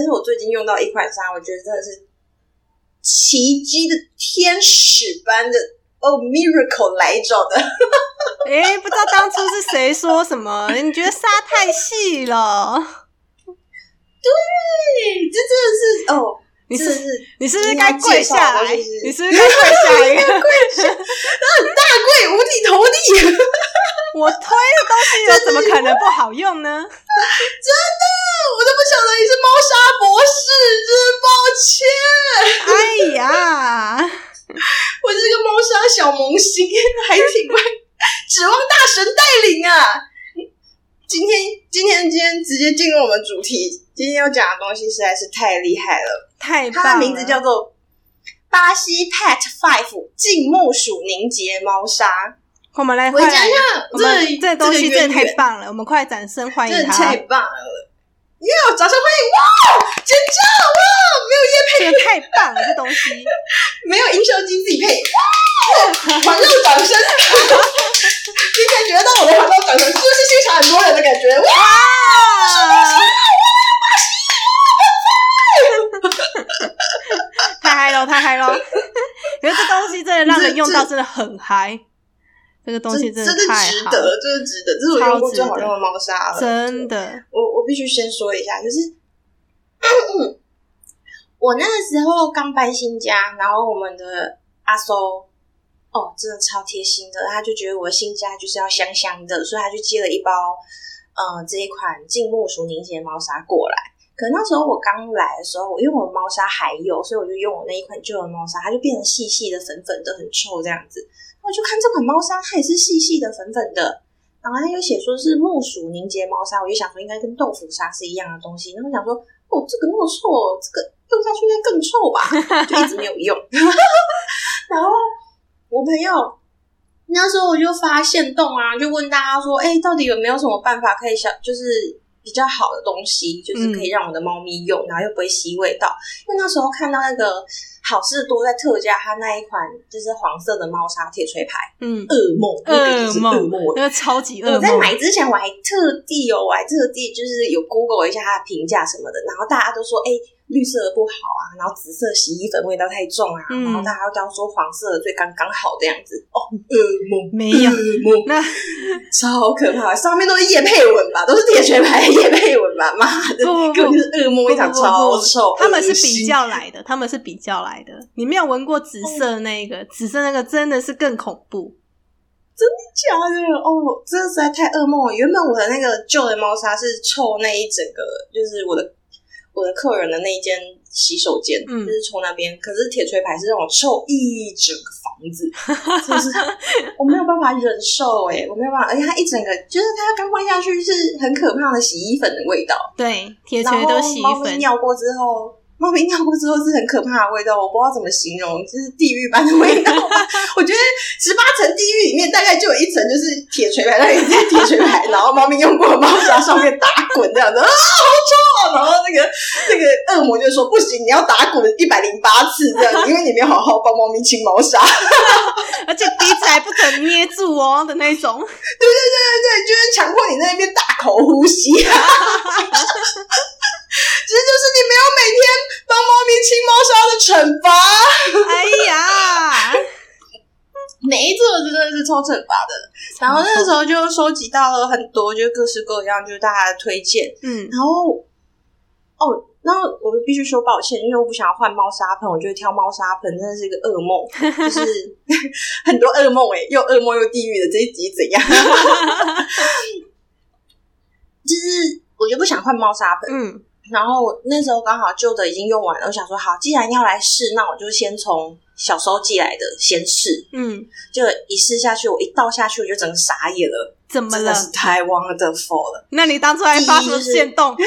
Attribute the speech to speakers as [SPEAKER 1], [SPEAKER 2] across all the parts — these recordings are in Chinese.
[SPEAKER 1] 但是我最近用到一款纱，我觉得真的是奇迹的天使般的哦，miracle 来着的。
[SPEAKER 2] 哎，不知道当初是谁说什么？你觉得纱太细了？
[SPEAKER 1] 对，这真的是哦，
[SPEAKER 2] 你是
[SPEAKER 1] 是
[SPEAKER 2] 你是不是该跪下来？
[SPEAKER 1] 你是
[SPEAKER 2] 不是该跪下来？
[SPEAKER 1] 大跪五体投地。
[SPEAKER 2] 我推的东西有怎么可能不好用呢？
[SPEAKER 1] 真的，我都不晓得你是猫砂博士，真抱歉。
[SPEAKER 2] 哎呀，
[SPEAKER 1] 我是个猫砂小萌新，还请问指望大神带领啊！今天，今天，今天直接进入我们主题。今天要讲的东西实在是太厉害了，
[SPEAKER 2] 太棒了！
[SPEAKER 1] 它的名字叫做巴西 Pet Five 静木鼠凝结猫砂。
[SPEAKER 2] 我们来
[SPEAKER 1] 我
[SPEAKER 2] 换
[SPEAKER 1] 讲一下，
[SPEAKER 2] 我们
[SPEAKER 1] 这
[SPEAKER 2] 这东西真的太
[SPEAKER 1] 棒，
[SPEAKER 2] 了，我们快掌声欢迎他！
[SPEAKER 1] 太棒了！耶！掌声欢迎！哇，尖叫！哇，没有叶配，
[SPEAKER 2] 这个太棒了，这东西
[SPEAKER 1] 没有音效机自己配，哇！环绕掌声，你感觉到我的环绕掌声，是不是现场很多人的感觉？哇！
[SPEAKER 2] 啊！太嗨了，太嗨了！因为这东西真的让人用到真的很嗨，这个东西
[SPEAKER 1] 真
[SPEAKER 2] 的
[SPEAKER 1] 值得，真的值得，这是我用过最好用的猫砂了。
[SPEAKER 2] 真的。
[SPEAKER 1] 我我必须先说一下，就是我那个时候刚搬新家，然后我们的阿搜哦，真的超贴心的，他就觉得我的新家就是要香香的，所以他就寄了一包嗯这一款静木鼠凝结猫砂过来。可那时候我刚来的时候，因为我猫砂还有，所以我就用我那一款旧的猫砂，它就变成细细的、粉粉的，很臭这样子。就看这款猫砂，它也是细细的、粉粉的，然后它又写说是木薯凝结猫砂，我就想说应该跟豆腐砂是一样的东西。然后想说，哦，这个那么臭，这个用下去应该更臭吧？就一直没有用。然后我朋友那时候我就发现动啊，就问大家说，哎、到底有没有什么办法可以小，就是比较好的东西，就是可以让我的猫咪用，然后又不会吸味道。因为那时候看到那个好事多在特价，它那一款就是黄色的猫砂铁锤牌，
[SPEAKER 2] 嗯，
[SPEAKER 1] 噩梦，那个就是噩梦。
[SPEAKER 2] 那个超级噩
[SPEAKER 1] 我在。买之前，我还特地哦，我还特地就是有 Google 一下它的评价什么的，然后大家都说，哎、绿色的不好啊，然后紫色洗衣粉味道太重啊，
[SPEAKER 2] 嗯
[SPEAKER 1] 然后大家都说黄色的最刚刚好的样子。哦，噩梦，
[SPEAKER 2] 没有
[SPEAKER 1] 噩梦，
[SPEAKER 2] 那
[SPEAKER 1] 超可怕，上面都是叶配文吧，都是铁拳牌的叶配文吧，妈的，
[SPEAKER 2] 不不不
[SPEAKER 1] 根本就是噩梦一场，超臭。
[SPEAKER 2] 他们是比较来的，他们是比较来的。你没有闻过紫色的那一个，紫色那个真的是更恐怖。
[SPEAKER 1] 真的假的哦，真的实在太噩梦了。原本我的那个旧的猫砂是臭那一整个，就是我的我的客人的那一间洗手间，
[SPEAKER 2] 嗯
[SPEAKER 1] 就是从那边。可是铁锤牌是那种臭一整个房子，真的是我没有办法忍受哎，我没有办法，而且它一整个就是它刚放下去是很可怕的洗衣粉的味道，
[SPEAKER 2] 对，铁锤都洗衣
[SPEAKER 1] 猫咪
[SPEAKER 2] 粉，
[SPEAKER 1] 尿过之后。猫咪尿过之后是很可怕的味道，我不知道怎么形容，就是地狱般的味道吧。我觉得十八层地狱里面大概就有一层就是铁锤牌，那一在铁锤牌，然后猫咪用过的猫砂上面打滚这样子啊，好臭啊！然后那个那个恶魔就说不行，你要打滚一百零八次这样子，因为你没有好好帮猫咪清毛砂。
[SPEAKER 2] 而且鼻子还不准捏住哦的那种。
[SPEAKER 1] 对对对对对，就是强迫你在那边大口呼吸。这就是你没有每天帮猫咪清猫砂的惩罚。
[SPEAKER 2] 哎呀，
[SPEAKER 1] 没错，真的是超惩罚的。然后那个时候就收集到了很多，就各式各样，就是大家的推荐。
[SPEAKER 2] 嗯，
[SPEAKER 1] 然后，哦，然后我必须说抱歉，因为我不想要换猫砂盆，我觉得挑猫砂盆真的是一个噩梦，就是 很多噩梦哎，又噩梦又地狱的这一集怎样？就是我就不想换猫砂盆，
[SPEAKER 2] 嗯，
[SPEAKER 1] 然后那时候刚好旧的已经用完了，我想说好，既然要来试，那我就先从小时候寄来的先试。
[SPEAKER 2] 嗯，
[SPEAKER 1] 就一试下去，我一倒下去，我就整个傻眼了，
[SPEAKER 2] 怎么了？
[SPEAKER 1] 太 wonderful 了。
[SPEAKER 2] 那你当初还发什么线动？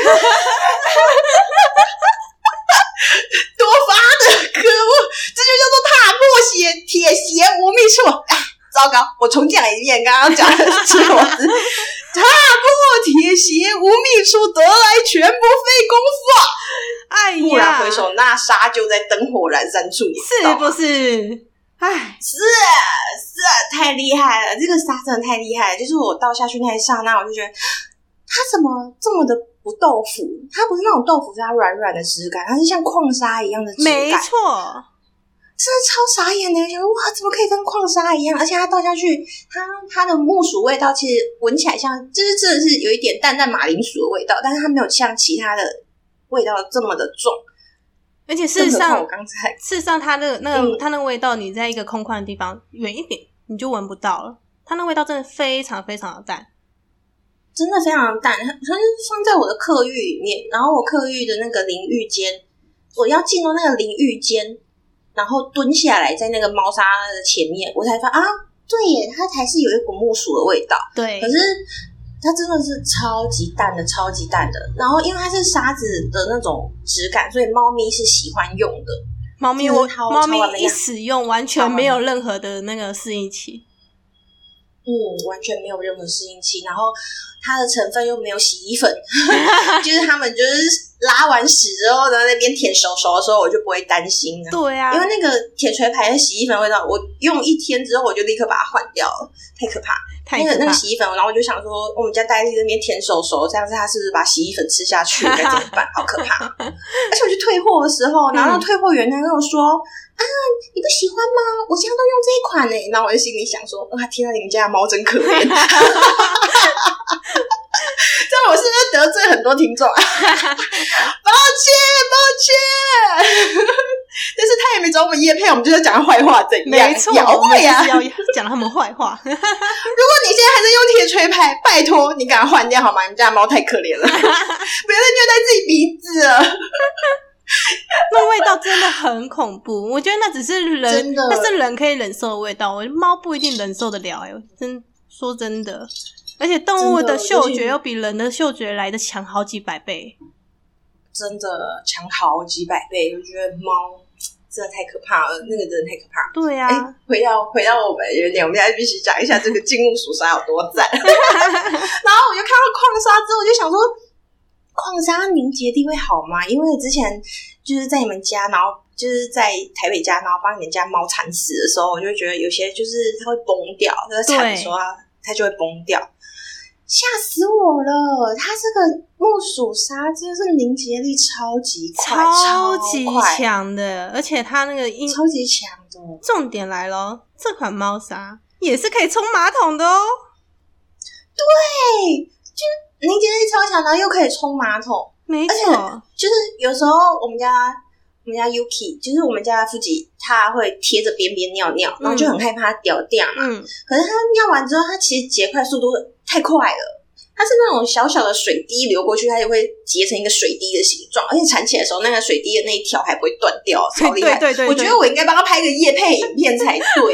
[SPEAKER 1] 多发的，可恶！这就叫做踏破鞋铁鞋无觅处。啊，糟糕，我重讲一遍刚刚讲的错字。踏破铁鞋无觅处，得来全不费工夫啊！
[SPEAKER 2] 哎
[SPEAKER 1] 蓦然，回首，那沙就在灯火阑珊处，
[SPEAKER 2] 是不是？哎，
[SPEAKER 1] 是是太厉害了，这个沙真的太厉害了。就是我倒下去那一刹那，我就觉得它怎么这么的不豆腐？它不是那种豆腐渣软软的质感，它是像矿沙一样的质感。
[SPEAKER 2] 没错，
[SPEAKER 1] 真的超傻眼的，想说哇，怎么可以跟矿砂一样？而且它倒下去，它它的木薯味道其实闻起来像，就是真的是有一点淡淡马铃薯的味道，但是它没有像其他的味道这么的重。
[SPEAKER 2] 而且事实上，
[SPEAKER 1] 我刚才
[SPEAKER 2] 事实上它的那个、
[SPEAKER 1] 嗯
[SPEAKER 2] 它那个味道，你在一个空旷的地方远一点，你就闻不到了。它那味道真的非常非常的淡。
[SPEAKER 1] 真的非常淡，它它是放在我的客浴里面，然后我客浴的那个淋浴间，我要进入那个淋浴间，然后蹲下来在那个猫砂的前面，我才发啊，对耶，它才是有一股木薯的味道。
[SPEAKER 2] 对
[SPEAKER 1] 可，是它真的是超级淡的，超级淡的。然后因为它是沙子的那种质感，所以猫咪是喜欢用的。
[SPEAKER 2] 猫咪我猫咪一使用完全没有任何的那个适应期。
[SPEAKER 1] 嗯，完全没有任何适应期，然后它的成分又没有洗衣粉，就是他们就是拉完屎之后在那边舔手手的时候，我就不会担心了。
[SPEAKER 2] 对啊
[SPEAKER 1] 因，为那个铁锤牌的洗衣粉味道，我用一天之后我就立刻把它换掉了，太可怕。那个
[SPEAKER 2] 太可怕。
[SPEAKER 1] 那个洗衣粉，然后我就想说，我们家戴丽那边舔手手，这样子他是不是把洗衣粉吃下去？该怎么办？好可怕！而且我去退货的时候，然后那退货员他跟我说：“啊，你不喜欢吗？我现在都用这一款呢。”然后我就心里想说：“哇，天啊，你们家的猫真可怜。”这样我是不是得罪很多听众啊？抱歉，抱歉。但是他也没找我们叶配，我们就在讲他坏话，怎样？
[SPEAKER 2] 没错，
[SPEAKER 1] 也
[SPEAKER 2] 我们
[SPEAKER 1] 会啊
[SPEAKER 2] 就是。要讲他们坏话。
[SPEAKER 1] 如果你现在还在用铁锤拍，拜托你赶快换掉好吗？你们家的猫太可怜了，不要再虐待自己鼻子了。
[SPEAKER 2] 那味道真的很恐怖，我觉得那只是人那是人可以忍受的味道，我猫不一定忍受得了、欸。哎，真说真的，而且动物
[SPEAKER 1] 的
[SPEAKER 2] 的嗅觉又比人的嗅觉来的强好几百倍。
[SPEAKER 1] 真的强好几百倍，我觉得猫真的太可怕了，那个真的太可怕了。
[SPEAKER 2] 对啊，
[SPEAKER 1] 哎、回到回到我们原点，我们现在必须讲一下这个金木鼠沙有多赞。然后我就看到矿砂之后，我就想说，矿砂凝结力会好吗？因为之前就是在你们家，然后就是在台北家，然后帮你们家猫铲屎的时候，我就会觉得有些就是它会崩掉，它在铲的时候它它就会崩掉。吓死我了！它这个木薯沙真的是凝结力超级快，
[SPEAKER 2] 超级，强的，而且它那个音
[SPEAKER 1] 超级强的。
[SPEAKER 2] 重点来了，这款猫砂也是可以冲马桶的哦。
[SPEAKER 1] 对，就是凝结力超强，然后又可以冲马桶。
[SPEAKER 2] 没
[SPEAKER 1] 而且
[SPEAKER 2] 错，
[SPEAKER 1] 就是有时候我们家我们家 Yuki，就是我们家富吉，他会贴着边边尿尿，然后就很害怕它掉掉嘛。
[SPEAKER 2] 嗯，
[SPEAKER 1] 可是它尿完之后，它其实结块速度太快了。它是那种小小的水滴流过去，它就会结成一个水滴的形状，而且缠起来的时候，那个水滴的那一条还不会断掉，超厉害。
[SPEAKER 2] 对对对对
[SPEAKER 1] 我觉得我应该帮他拍个夜配影片才对。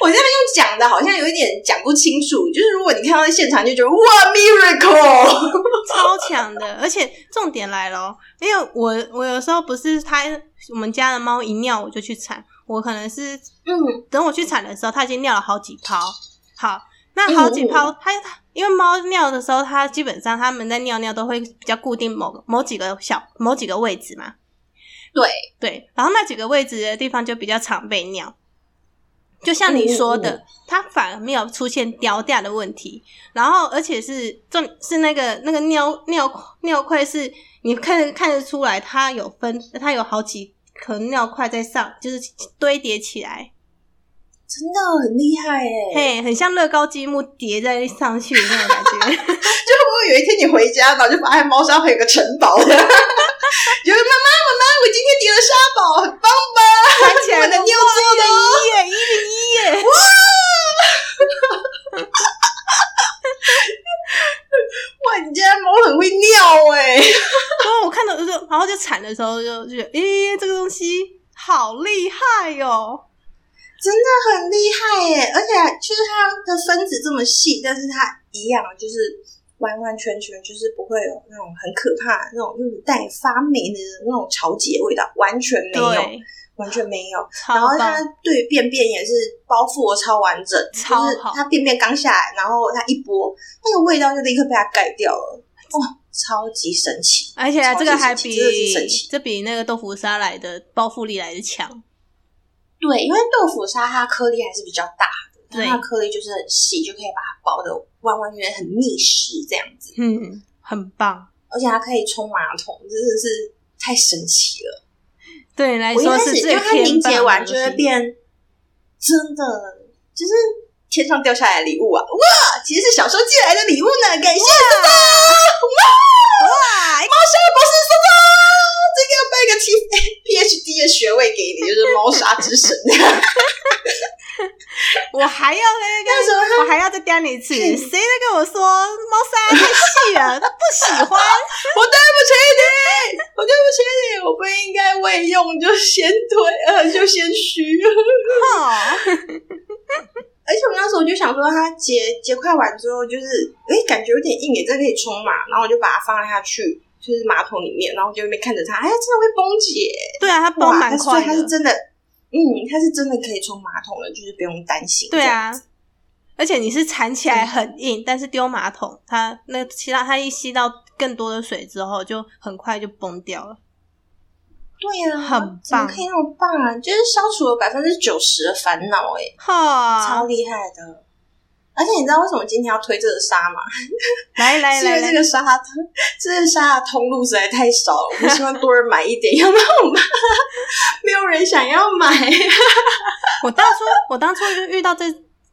[SPEAKER 1] 我这样用讲的，好像有一点讲不清楚。就是如果你看到在现场，就觉得哇，miracle！
[SPEAKER 2] 超强的，而且重点来了哦，因为我我有时候不是它，我们家的猫一尿我就去铲，我可能是
[SPEAKER 1] 嗯，
[SPEAKER 2] 等我去铲的时候，它已经尿了好几泡。好，那好几泡，它它因为猫尿的时候，它基本上它们在尿尿都会比较固定某个某几个小某几个位置嘛。
[SPEAKER 1] 对
[SPEAKER 2] 对，然后那几个位置的地方就比较常被尿。就像你说的，
[SPEAKER 1] 嗯嗯
[SPEAKER 2] 它反而没有出现掉掉的问题，然后而且是重是那个那个尿尿尿块是你看看得出来，它有分，它有好几颗尿块在上，就是堆叠起来，
[SPEAKER 1] 真的很厉害哎。
[SPEAKER 2] 嘿，很像乐高积木叠在上去的那种感觉。
[SPEAKER 1] 就会不会有一天你回家，然后就发现猫砂盆有个城堡的，就会妈妈妈妈，我今天叠了沙堡，很棒吧？
[SPEAKER 2] 看起来
[SPEAKER 1] 我的尿做的哦
[SPEAKER 2] 一耶，一零一耶！
[SPEAKER 1] 哇，哇你家猫很会尿哎、
[SPEAKER 2] 然后我看到就，然后就铲的时候就就觉得，诶、这个东西好厉害哦！
[SPEAKER 1] 真的很厉害耶！而且就是它的分子这么细，但是它一样就是完完全全就是不会有那种很可怕的那种就是带发霉的那种潮解味道，完全没有，完全没有。然后它
[SPEAKER 2] 棒，
[SPEAKER 1] 对便便也是包覆的超完整，就是它便便刚下来，然后它一拨，那个味道就立刻被它盖掉了，哇，超级神奇！
[SPEAKER 2] 而且这个还比这比那个豆腐沙来的包覆力来的强。
[SPEAKER 1] 对，因为豆腐沙它颗粒还是比较大的，
[SPEAKER 2] 对
[SPEAKER 1] 它的颗粒就是很细，就可以把它包的完完全全很密实这样子，
[SPEAKER 2] 嗯，很棒。
[SPEAKER 1] 而且它可以冲马桶，真的是太神奇了。
[SPEAKER 2] 对你来
[SPEAKER 1] 我一开
[SPEAKER 2] 说是最
[SPEAKER 1] 始因为它凝结完就会变，真的就是天上掉下来的礼物啊！哇，其实是小时候寄来的礼物呢，感谢大家！哇，猫砂博士收到，这个要颁一个 T 学位给你，就是猫砂之神。
[SPEAKER 2] 我还要那
[SPEAKER 1] 那时候
[SPEAKER 2] 个，我还要再刁你一次。谁在跟我说猫砂太细了，他不喜欢？
[SPEAKER 1] 我对不起你，我对不起你，我不应该未用就先推，呃，就先虚。
[SPEAKER 2] 哈，
[SPEAKER 1] 而且我那时候就想说，它结结块完之后，就是哎、诶感觉有点硬也，这可以冲嘛，然后我就把它放下去，就是马桶里面，然后就在那边看着它，哎，真的会崩解，
[SPEAKER 2] 对啊，它崩
[SPEAKER 1] 哇
[SPEAKER 2] 蛮快的。
[SPEAKER 1] 它是真的，嗯，它是真的可以冲马桶的，就是不用担心。
[SPEAKER 2] 对啊，而且你是缠起来很硬，但是丢马桶，它那其他它一吸到更多的水之后，就很快就崩掉了。
[SPEAKER 1] 对呀、
[SPEAKER 2] 很棒
[SPEAKER 1] 怎么可以那么棒啊？就是消除了百分之九十的烦恼，哎，
[SPEAKER 2] 哈
[SPEAKER 1] 超，厉害的。而且你知道为什么今天要推这个沙吗？
[SPEAKER 2] 来来来
[SPEAKER 1] 这，个沙这个沙的通路实在太少了，我们希望多人买一点，要不然我们没有人想要买。
[SPEAKER 2] 我当初我当初就遇到这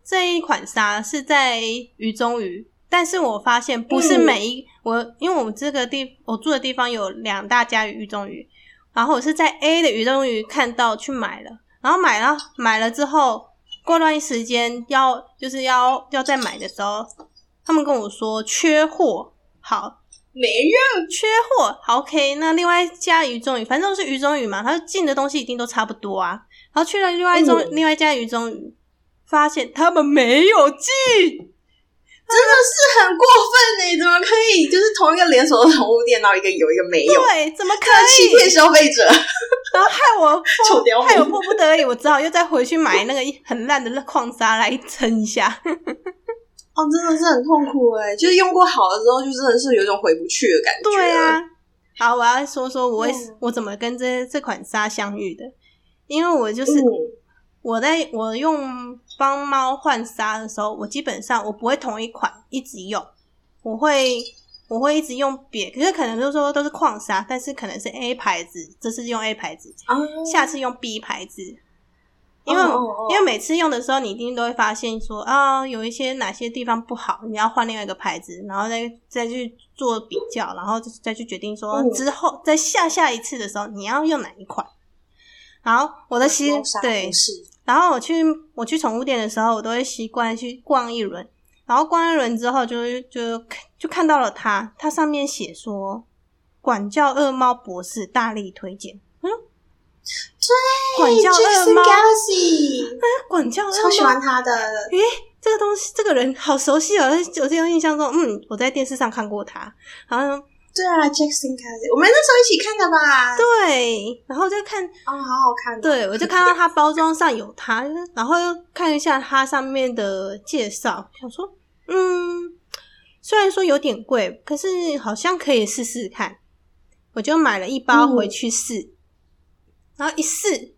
[SPEAKER 2] 这一款沙是在鱼中鱼，但是我发现不是每一、我，因为我们这个地我住的地方有两大家鱼中鱼，然后我是在 A 的鱼中鱼看到去买了，然后买了买了之后，过段时间要就是要要再买的时候，他们跟我说缺货，好
[SPEAKER 1] 没人
[SPEAKER 2] 缺货，好 OK。那另外一家鱼中鱼，反正都是鱼中鱼嘛，他进的东西一定都差不多啊。然后去了另外一中、
[SPEAKER 1] 嗯
[SPEAKER 2] 另外一家鱼中鱼，发现他们没有进，
[SPEAKER 1] 真的是很过分呢！怎么可以？就是同一个连锁的宠物店，然后一个有一个没有，
[SPEAKER 2] 对，怎么可以
[SPEAKER 1] 欺骗？消费者。
[SPEAKER 2] 然后害我
[SPEAKER 1] 臭刁民
[SPEAKER 2] 害我 迫不得已，我只好又再回去买那个很烂的矿砂来撑一下。
[SPEAKER 1] 哦，真的是很痛苦哎！就是用过好了之后，就真的是有一种回不去的感觉。
[SPEAKER 2] 对啊，好，我要说说我我怎么跟这这款纱相遇的，因为我就是。
[SPEAKER 1] 嗯，
[SPEAKER 2] 我在我用帮猫换纱的时候，我基本上我不会同一款一直用，我会我会一直用别，可是可能就是说都是矿砂，但是可能是 A 牌子，这次用 A 牌子，
[SPEAKER 1] 啊，
[SPEAKER 2] 下次用 B 牌子，因为、因为每次用的时候，你一定都会发现说啊，有一些哪些地方不好，你要换另外一个牌子，然后再再去做比较，然后再去决定说、
[SPEAKER 1] 嗯
[SPEAKER 2] 之后在下下一次的时候你要用哪一款。然后我的习
[SPEAKER 1] 猫砂
[SPEAKER 2] 对，
[SPEAKER 1] 是。
[SPEAKER 2] 然后我去我去宠物店的时候，我都会习惯去逛一轮，然后关一轮之后就，就就看到了他，他上面写说“管教恶猫博士大力推荐”。嗯，
[SPEAKER 1] 对
[SPEAKER 2] 管教恶猫管教恶
[SPEAKER 1] 超喜
[SPEAKER 2] 猫
[SPEAKER 1] 欢他的。
[SPEAKER 2] 诶，这个东西，这个人好熟悉哦！我这有印象中，嗯，我在电视上看过他，然后
[SPEAKER 1] 对啊，Jackson Galaxy，我们那时候一起看的吧？
[SPEAKER 2] 对，然后就看，
[SPEAKER 1] 哦，好好看。，
[SPEAKER 2] 对我就看到它包装上有它，然后又看一下它上面的介绍，想说，嗯，虽然说有点贵，可是好像可以试试看，我就买了一包
[SPEAKER 1] 嗯
[SPEAKER 2] 回去试，然后一试，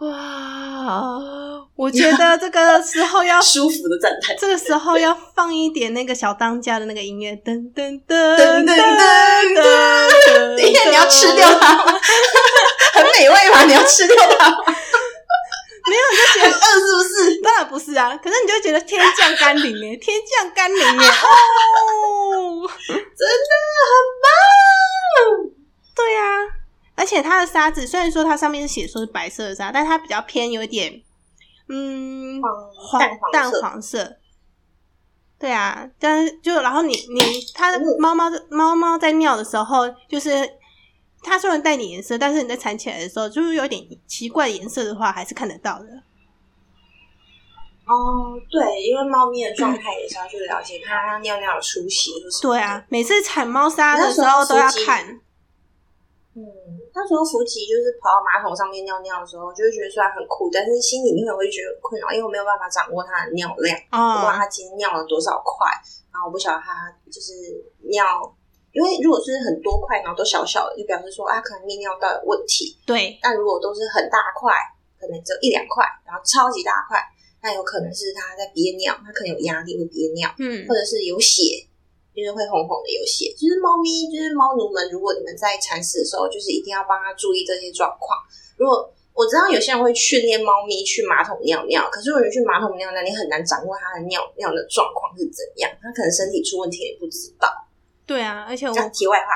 [SPEAKER 2] 哇，我觉得这个时候要
[SPEAKER 1] 舒服的赞叹。
[SPEAKER 2] 这个时候要放一点那个小当家的那个音乐，噔噔噔
[SPEAKER 1] 噔噔噔
[SPEAKER 2] 噔
[SPEAKER 1] 等一下，你要吃掉它吗？很美味吗？你要吃掉它吗？
[SPEAKER 2] 没有，你就觉得
[SPEAKER 1] 很饿是不是？
[SPEAKER 2] 当然不是啊，可是你就会觉得天降甘霖耶，天降甘霖耶，哦，
[SPEAKER 1] 真的很棒。
[SPEAKER 2] 对呀、啊，而且它的沙子虽然说它上面是写说是白色的沙，但它比较偏有一点，嗯，
[SPEAKER 1] 黄淡黄
[SPEAKER 2] 淡
[SPEAKER 1] 色
[SPEAKER 2] 黄色。对啊，但是就然后你你它的
[SPEAKER 1] 嗯
[SPEAKER 2] 猫猫猫猫在尿的时候，就是它虽然带点颜色，但是你在铲起来的时候，就是有点奇怪的颜色的话，还是看得到的。
[SPEAKER 1] 哦，对，因为猫咪的状态也是要去了解它尿尿的出血或什么。
[SPEAKER 2] 对啊，，每次铲猫砂的时
[SPEAKER 1] 候
[SPEAKER 2] 候都要看。
[SPEAKER 1] 嗯，那时候福吉就是跑到马桶上面尿尿的时候，就会觉得虽然很酷，但是心里面会觉得很困扰，因为我没有办法掌握它的尿量，不知道
[SPEAKER 2] 哦，
[SPEAKER 1] 它今天尿了多少块，然后我不晓得它就是尿。因为如果是很多块，然后都小小的，就表示说啊，可能泌尿道有问题。
[SPEAKER 2] 对，
[SPEAKER 1] 但如果都是很大块，可能只有一两块，然后超级大块，那有可能是他在憋尿，他可能有压力会憋尿，
[SPEAKER 2] 嗯
[SPEAKER 1] 或者是有血，就是会红红的有血。就是猫咪，就是猫奴们，如果你们在铲屎的时候，就是一定要帮它注意这些状况。如果我知道有些人会训练猫咪去马桶尿尿，可是我觉得去马桶尿尿，你很难掌握它的尿尿的状况是怎样，它可能身体出问题也不知道。
[SPEAKER 2] 对啊，而且我
[SPEAKER 1] 题外话，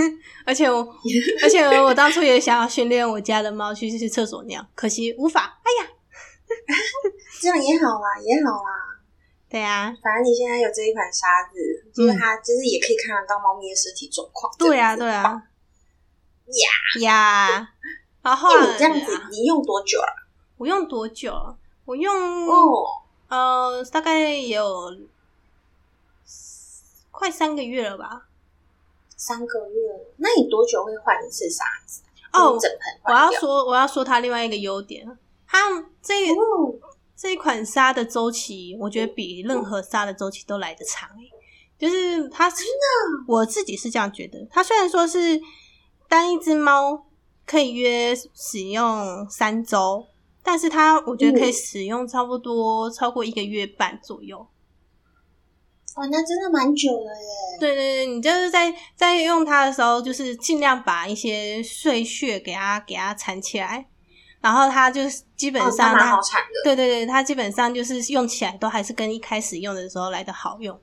[SPEAKER 2] 而且我而且我当初也想要训练我家的猫去去厕所尿，可惜无法。哎呀，
[SPEAKER 1] 这样也好啦，也好啦。
[SPEAKER 2] 对啊，
[SPEAKER 1] 反正你现在有这一款沙子，就是它，就是也可以看得到猫咪的身体状况。
[SPEAKER 2] 对啊，
[SPEAKER 1] 这样子
[SPEAKER 2] 对啊，
[SPEAKER 1] 呀，
[SPEAKER 2] 呀。然后
[SPEAKER 1] 你这样子你用多久啊？
[SPEAKER 2] 我用多久啊？我用
[SPEAKER 1] 哦，
[SPEAKER 2] 呃，大概有快三个月了吧。
[SPEAKER 1] 三个月。那你多久会换一次沙子？
[SPEAKER 2] 哦
[SPEAKER 1] 整盆
[SPEAKER 2] 我。要说，我要说它另外一个优点，它这
[SPEAKER 1] 哦，
[SPEAKER 2] 这一款纱的周期，我觉得比任何纱的周期都来得长诶。就是它真的，我自己是这样觉得。它虽然说是单一只猫可以约使用三周，但是它我觉得可以
[SPEAKER 1] 嗯
[SPEAKER 2] 使用差不多超过一个月半左右。
[SPEAKER 1] 哇，那真的蛮久了耶。
[SPEAKER 2] 对对对，你就是在在用它的时候，就是尽量把一些碎屑给它给它缠起来，然后它就是基本
[SPEAKER 1] 哦，
[SPEAKER 2] 上它
[SPEAKER 1] 好产的。
[SPEAKER 2] 对对对，它基本上就是用起来都还是跟一开始用的时候来的好用。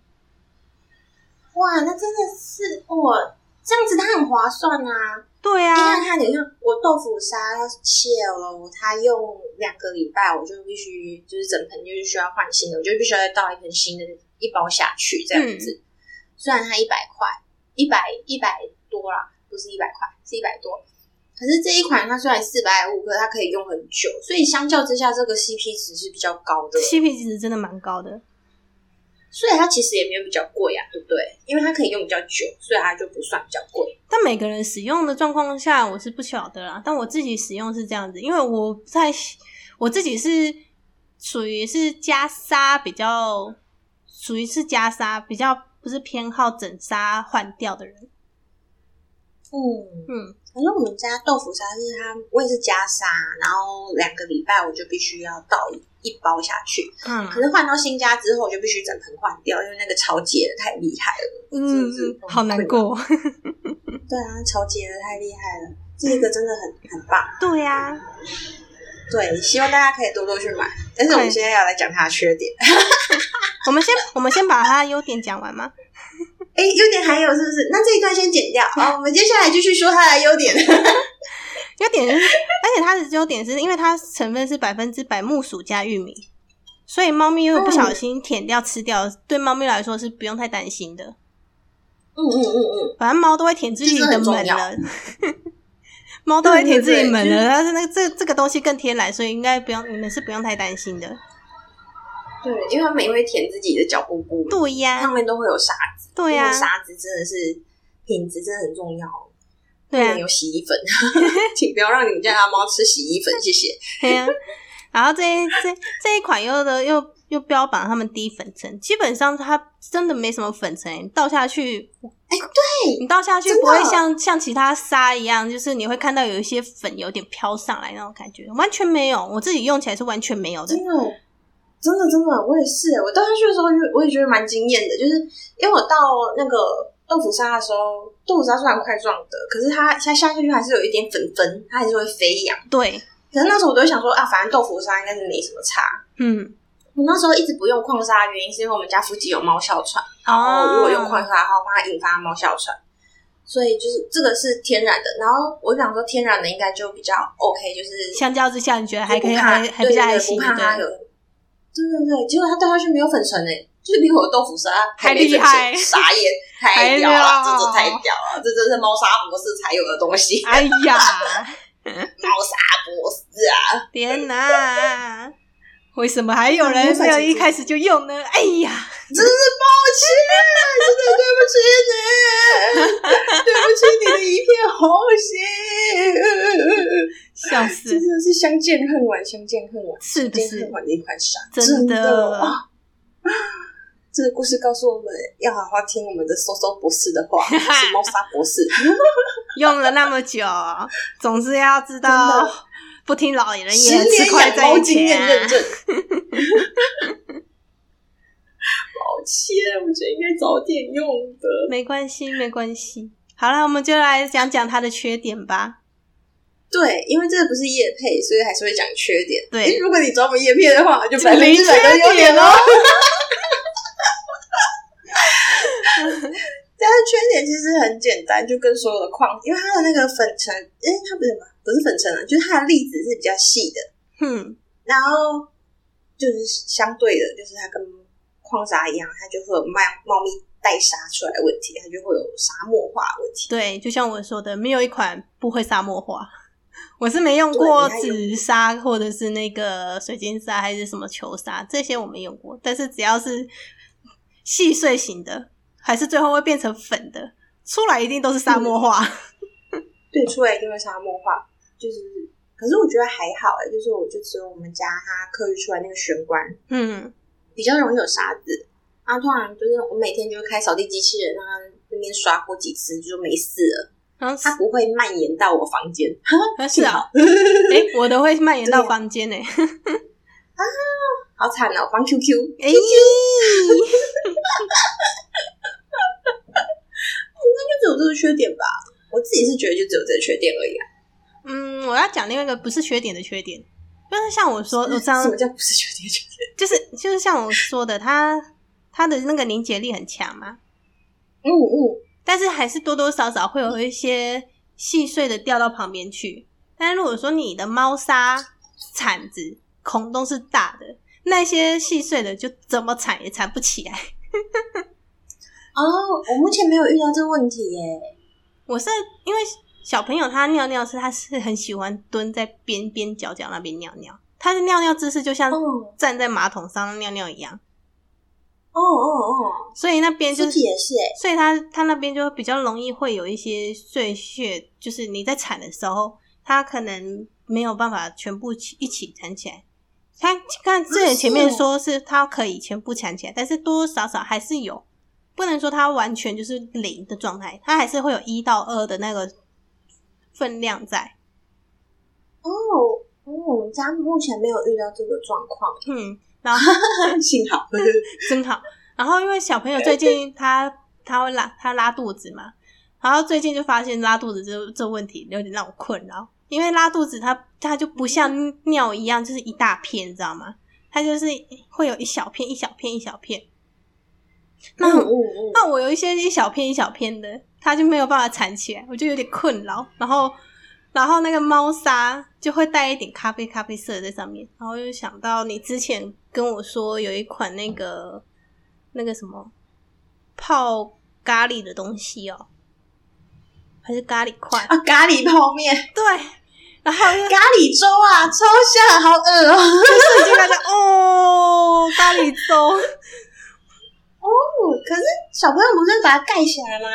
[SPEAKER 1] 哇，那真的是哇，这样子它很划算啊。
[SPEAKER 2] 对
[SPEAKER 1] 因为
[SPEAKER 2] 啊，
[SPEAKER 1] 它你看我豆腐沙切了，它用两个礼拜，我就必须就是整盆就是需要换新的，我就必须要再倒一盆新的一包下去这样子。虽然它一百块，一百一百多啦，不是一百块，是一百多。可是这一款它虽然四百五，可是它可以用很久，所以相较之下，这个 CP 值是比较高的。
[SPEAKER 2] CP 值真的蛮高的。
[SPEAKER 1] 所以它其实也没有比较贵啊，对不对？因为它可以用比较久，所以它就不算比较贵。
[SPEAKER 2] 但每个人使用的状况下，我是不晓得啦。但我自己使用是这样子，因为我在我自己是属于是加沙比较，属于是加沙比较不是偏好整沙换掉的人。
[SPEAKER 1] 嗯，
[SPEAKER 2] 嗯，
[SPEAKER 1] 反正我们家豆腐沙是它，我也是加沙，然后两个礼拜我就必须要倒一一包下去。
[SPEAKER 2] 嗯
[SPEAKER 1] 可是换到新家之后，我就必须整盆换掉，因为那个潮解的太厉害了。
[SPEAKER 2] 嗯好难过。
[SPEAKER 1] 对啊，潮解的太厉害了，这个真的很很棒。
[SPEAKER 2] 对呀、
[SPEAKER 1] 对，希望大家可以多多去买。但是我们现在要来讲它的缺点。
[SPEAKER 2] 我们先我们先把它的优点讲完吗？
[SPEAKER 1] 哎，优点还有是不是？那这一段先剪掉啊，我们接下来继续说它的优点。
[SPEAKER 2] 优点就是，而且它的优点是因为它成分是百分之百木薯加玉米，所以猫咪如果不小心舔掉吃掉，对猫咪来说是不用太担心的。
[SPEAKER 1] 嗯嗯嗯嗯，
[SPEAKER 2] 反正猫都会舔自己的门了，猫都会舔自己门了，但是那个这这个东西更天然，所以应该不用你们是不用太担心的。
[SPEAKER 1] 对，因为它们也会舔自己的脚布布，
[SPEAKER 2] 对呀、
[SPEAKER 1] 上面都会有沙子。
[SPEAKER 2] 对呀、
[SPEAKER 1] 沙子真的是品质真的很重要，
[SPEAKER 2] 对啊，
[SPEAKER 1] 有洗衣粉，请不要让你们家的猫吃洗衣粉，谢谢。
[SPEAKER 2] 对呀、然后这一这这一款又的又又标榜他们低粉尘，基本上它真的没什么粉层，你倒下去，
[SPEAKER 1] 哎，对，
[SPEAKER 2] 你倒下去不会像像其他沙一样，就是你会看到有一些粉有点飘上来那种感觉，完全没有，我自己用起来是完全没有的
[SPEAKER 1] 真。的，真的，真的，我也是。我倒下去的时候，就我也觉得蛮惊艳的，就是因为我到那个豆腐沙的时候，豆腐沙虽然块状的，可是它它下去还是有一点粉粉，它还是会飞扬。
[SPEAKER 2] 对，
[SPEAKER 1] 可是那时候我都会想说啊，反正豆腐沙应该是没什么差。
[SPEAKER 2] 嗯，
[SPEAKER 1] 我那时候一直不用矿沙的原因，是因为我们家附近有猫哮喘。然
[SPEAKER 2] 哦
[SPEAKER 1] 后如果用矿沙的话，怕它引发猫哮喘，所以就是这个是天然的。然后我想说，天然的应该就比较 OK，就是
[SPEAKER 2] 相较之下，你觉得还可以，还还比较还行，
[SPEAKER 1] 对对对不怕它有。
[SPEAKER 2] 对。
[SPEAKER 1] 对对对，结果他掉下去没有粉尘诶，就是比我的豆腐沙
[SPEAKER 2] 还厉害，
[SPEAKER 1] 傻眼，太屌了，
[SPEAKER 2] 屌
[SPEAKER 1] 这真的太屌了，这真是猫砂博士才有的东西，
[SPEAKER 2] 哎呀，
[SPEAKER 1] 猫砂博士啊！
[SPEAKER 2] 天哪！为什么还有人没有一开始就用呢？哎呀，
[SPEAKER 1] 真是抱歉，真的对不起你，对不起你的一片红心。
[SPEAKER 2] 笑死
[SPEAKER 1] 真，的是相见恨晚，相见恨晚，
[SPEAKER 2] 是不是
[SPEAKER 1] 相见恨？晚的一款沙，
[SPEAKER 2] 真的
[SPEAKER 1] 的啊！这个故事告诉我们要好好听我们的搜搜博士的话，是猫砂博士。
[SPEAKER 2] 用了那么久，总是要知道，不听老人言，吃
[SPEAKER 1] 年
[SPEAKER 2] 亏在眼
[SPEAKER 1] 养猫经验认。证，抱歉，我觉得应该早点用的。
[SPEAKER 2] 没关系，没关系。好了，我们就来讲讲它的缺点吧。
[SPEAKER 1] 对，因为这个不是叶配，所以还是会讲缺点。
[SPEAKER 2] 对
[SPEAKER 1] 如果你找我们叶配的话，就百分
[SPEAKER 2] 零
[SPEAKER 1] 之百的优
[SPEAKER 2] 缺点
[SPEAKER 1] 点哦
[SPEAKER 2] 哦。
[SPEAKER 1] 但是缺点其实很简单，就跟所有的矿，因为它的那个粉尘，诶，它不是什么，不是粉尘啊，就是它的粒子是比较细的，
[SPEAKER 2] 嗯，
[SPEAKER 1] 然后就是相对的，就是它跟矿砂一样，它就会有冒茂密带沙出来的问题，它就会有沙漠化的问题。
[SPEAKER 2] 对，就像我说的，没有一款不会沙漠化。我是没用过紫砂或者是那个水晶砂还是什么球砂，这些我没用过。但是只要是细碎型的，还是最后会变成粉的，出来一定都是沙漠化。
[SPEAKER 1] 对，出来一定会沙漠化，就是。可是我觉得还好哎、就是我就只有我们家它刻意出来那个玄关
[SPEAKER 2] 嗯，
[SPEAKER 1] 比较容易有沙子，然后通常就是我每天就会开扫地机器人，让它那边刷过几次就没事了，它不会蔓延到我房间。
[SPEAKER 2] 啊是啊哎、我的会蔓延到房间呢、
[SPEAKER 1] 好惨哦，防 QQ，
[SPEAKER 2] 哎、
[SPEAKER 1] 就只有这个缺点吧。我自己是觉得就只有这个缺点而已啊。
[SPEAKER 2] 嗯，我要讲另外一个不是缺点的缺点，就是像我说，我这样
[SPEAKER 1] 什么叫不是缺点？缺点？
[SPEAKER 2] 就是就是像我说的，它它的那个凝结力很强嘛，
[SPEAKER 1] 嗯嗯，
[SPEAKER 2] 但是还是多多少少会有一些细碎的掉到旁边去。但如果说你的猫砂铲子孔洞是大的，那些细碎的就怎么铲也铲不起来。
[SPEAKER 1] 哦，我目前没有遇到这个问题耶。
[SPEAKER 2] 我是因为小朋友他尿尿是他是很喜欢蹲在边边角角那边尿尿，他的尿尿姿势就像
[SPEAKER 1] 哦
[SPEAKER 2] 站在马桶上尿尿一样，
[SPEAKER 1] 哦哦哦，
[SPEAKER 2] 所以那边就
[SPEAKER 1] 是也是哎。
[SPEAKER 2] 所以它它那边就比较容易会有一些碎屑，就是你在铲的时候，它可能没有办法全部起一起铲起来。它看之前前面说是它可以全部铲起来，但是多多少少还是有，不能说它完全就是零的状态，它还是会有一到二的那个分量在。
[SPEAKER 1] 哦哦，我们家目前没有遇到这个状况，
[SPEAKER 2] 嗯，然后
[SPEAKER 1] 幸好。
[SPEAKER 2] 真好。然后因为小朋友最近他他会拉他拉肚子嘛，然后最近就发现拉肚子这这问题有点让我困扰，因为拉肚子它它就不像尿一样就是一大片，你知道吗？它就是会有一小片一小片一小片。那、
[SPEAKER 1] 嗯嗯嗯，
[SPEAKER 2] 那我有一些一小片一小片的，它就没有办法缠起来，我就有点困扰。然后，然后那个猫砂就会带一点咖啡咖啡色在上面，然后又想到你之前跟我说有一款那个那个什么泡咖喱的东西哦，还是咖喱块？
[SPEAKER 1] 啊，咖喱泡面、
[SPEAKER 2] 对，然后
[SPEAKER 1] 咖喱粥啊，超香，好饿哦。
[SPEAKER 2] 瞬间大家哦，咖喱粥。
[SPEAKER 1] 哦，可是小朋友不是把它盖起来吗？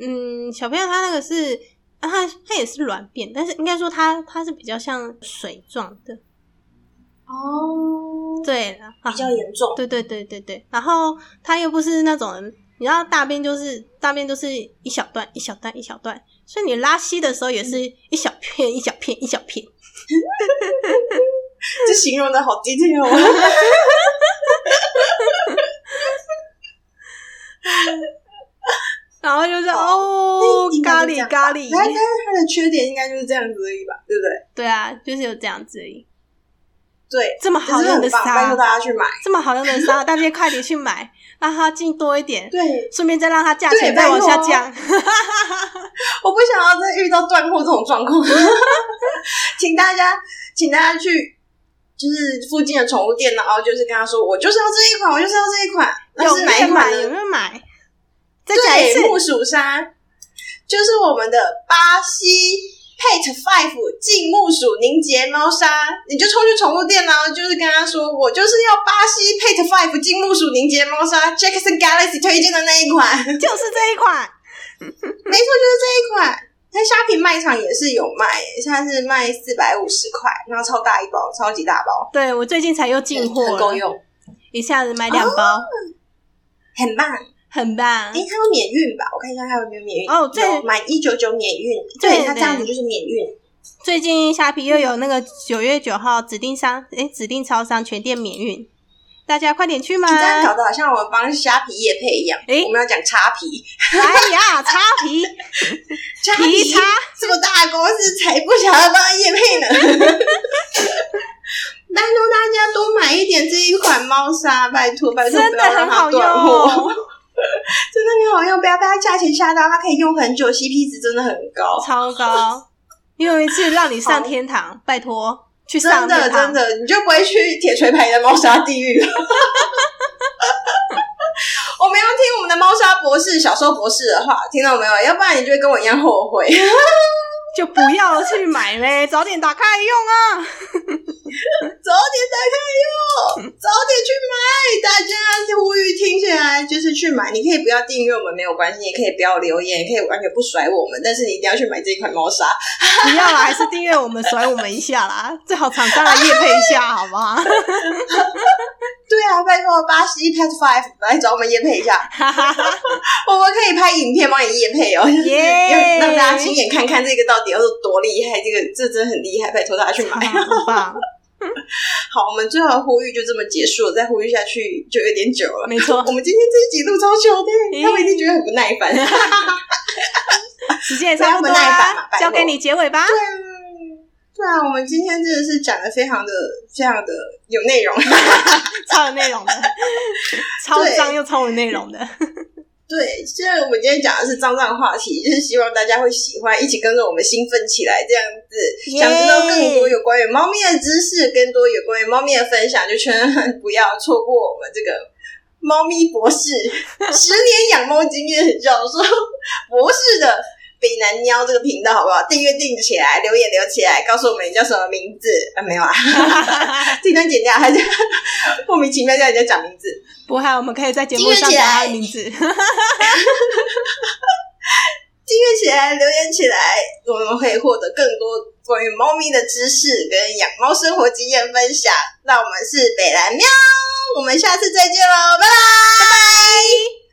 [SPEAKER 2] 嗯，小朋友他那个是，啊、他他也是软便，但是应该说它它是比较像水状的，
[SPEAKER 1] 哦，
[SPEAKER 2] 对
[SPEAKER 1] 比较严重。
[SPEAKER 2] 对对对对对，然后它又不是那种，你知道大便就是大便就是一小段一小段一小段，所以你拉稀的时候也是一小片一小片一小片，
[SPEAKER 1] 这形容的好 detail 哦。
[SPEAKER 2] 然后就是哦咖喱咖喱，
[SPEAKER 1] 它它它的缺点应该就是这样子而已吧，对不对？
[SPEAKER 2] 对啊，就是有这样子而已。
[SPEAKER 1] 对，
[SPEAKER 2] 这么好用的沙
[SPEAKER 1] 托，大家去买。
[SPEAKER 2] 这么好用的沙，大家快点去买，让它进多一点，
[SPEAKER 1] 对，
[SPEAKER 2] 顺便再让它价
[SPEAKER 1] 对
[SPEAKER 2] 钱再往下降。
[SPEAKER 1] 我不想要再遇到断货这种状况，请大家，请大家去。就是附近的宠物店，然后就是跟他说，我就是要这一款，我就是要这一款。那
[SPEAKER 2] 有没有买？有没有买？再讲一次。
[SPEAKER 1] 对，木薯沙。就是我们的巴西 Pet Five 净木薯凝结猫砂，你就冲去宠物店，然后就是跟他说，我就是要巴西 Pet Five 净木薯凝结猫砂，Jackson Galaxy 推荐的那一款，
[SPEAKER 2] 就是这一款。
[SPEAKER 1] 没错就是这一款。在虾皮卖场也是有卖，现在是卖四百五十块，然后超大一包，超级大包，
[SPEAKER 2] 对我最近才又进货
[SPEAKER 1] 够用，
[SPEAKER 2] 一下子买两包，
[SPEAKER 1] 很棒。
[SPEAKER 2] 很棒
[SPEAKER 1] 诶，。它有免运吧？我看一下它有没有免运。
[SPEAKER 2] 哦对
[SPEAKER 1] 有满一九九免运，
[SPEAKER 2] 对
[SPEAKER 1] 对，它
[SPEAKER 2] 对
[SPEAKER 1] 这样子就是免运。
[SPEAKER 2] 最近虾皮又有那个九月九号指定商，哎，指定超商全店免运，大家快点去吗。
[SPEAKER 1] 你这样搞得好像我们帮虾皮叶配一样。
[SPEAKER 2] 哎
[SPEAKER 1] 我们要讲叉皮，
[SPEAKER 2] 哎呀，擦皮
[SPEAKER 1] 叉
[SPEAKER 2] 皮叉，
[SPEAKER 1] 这么大的公司才不想要帮他叶配呢。拜托大家多买一点这一款猫砂，拜托拜托，
[SPEAKER 2] 真的很好用。
[SPEAKER 1] 真的很好用，不要被它价钱吓到，它可以用很久，CP 值真的很高。
[SPEAKER 2] 超高，有一次让你上天堂，拜托去上
[SPEAKER 1] 真的。真的，你就不会去铁锤牌的猫砂地狱了。我们要听我们的猫砂博士、小兽博士的话，听到没有？要不然你就会跟我一样后悔。
[SPEAKER 2] 就不要去买呗，早点打开用啊！
[SPEAKER 1] 早点打开用，早点去买。大家呼吁听起来就是去买，你可以不要订阅我们没有关系，也可以不要留言，也可以完全不甩我们，但是你一定要去买这一款猫砂。
[SPEAKER 2] 不要啦，还是订阅我们，甩我们一下啦，最好厂商来夜配一下，好不好？
[SPEAKER 1] 对啊，拜托巴西 Pet Five 来找我们夜配一下，我们可以拍影片帮你夜配哦，就是
[SPEAKER 2] 耶
[SPEAKER 1] 要让大家亲眼看看这个到底有多厉害，这个这真的很厉害，拜托大家去买。
[SPEAKER 2] 好棒，
[SPEAKER 1] 好，我们最后的呼吁就这么结束了，再呼吁下去就有点久了。
[SPEAKER 2] 没错
[SPEAKER 1] 我，们今天这一集录超久的，他们一定觉得很不耐烦。
[SPEAKER 2] 时间也差不多
[SPEAKER 1] 不要不耐烦嘛
[SPEAKER 2] 啦，交给你结尾吧。
[SPEAKER 1] 对啊，对啊，我们今天真的是讲的非常的、非常的有内容。
[SPEAKER 2] 超有内容的，超脏又超有内容的。
[SPEAKER 1] 对，虽然我们今天讲的是脏脏的话题，就是希望大家会喜欢，一起跟着我们兴奋起来，这样子。
[SPEAKER 2] 耶
[SPEAKER 1] 想知道更多有关于猫咪的知识，更多有关于猫咪的分享，就千万不要错过我们这个猫咪博士 十年养猫经验教授博士的北南喵这个频道，好不好？订阅订起来，留言留起来，告诉我们你叫什么名字啊？没有啊，这段剪掉，还是莫名其妙叫人家讲名字。
[SPEAKER 2] 不害我们可以在节目上讲他的名字。
[SPEAKER 1] 订阅起来，留言起来，我们会获得更多关于猫咪的知识跟养猫生活经验分享。那我们是北蓝喵，我们下次再见喽，拜拜，拜拜。